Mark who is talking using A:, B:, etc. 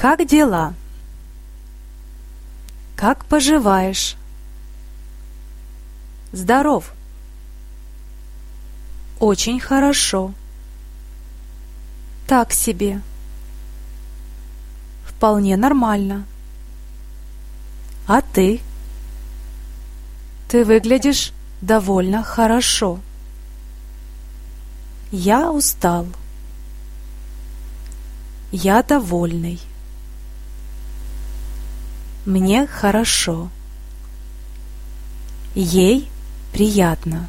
A: Как дела? Как поживаешь? Здоров. Очень хорошо. Так себе. Вполне нормально. А ты? Ты выглядишь довольно хорошо. Я устал. Я довольный. Мне хорошо. Ей приятно.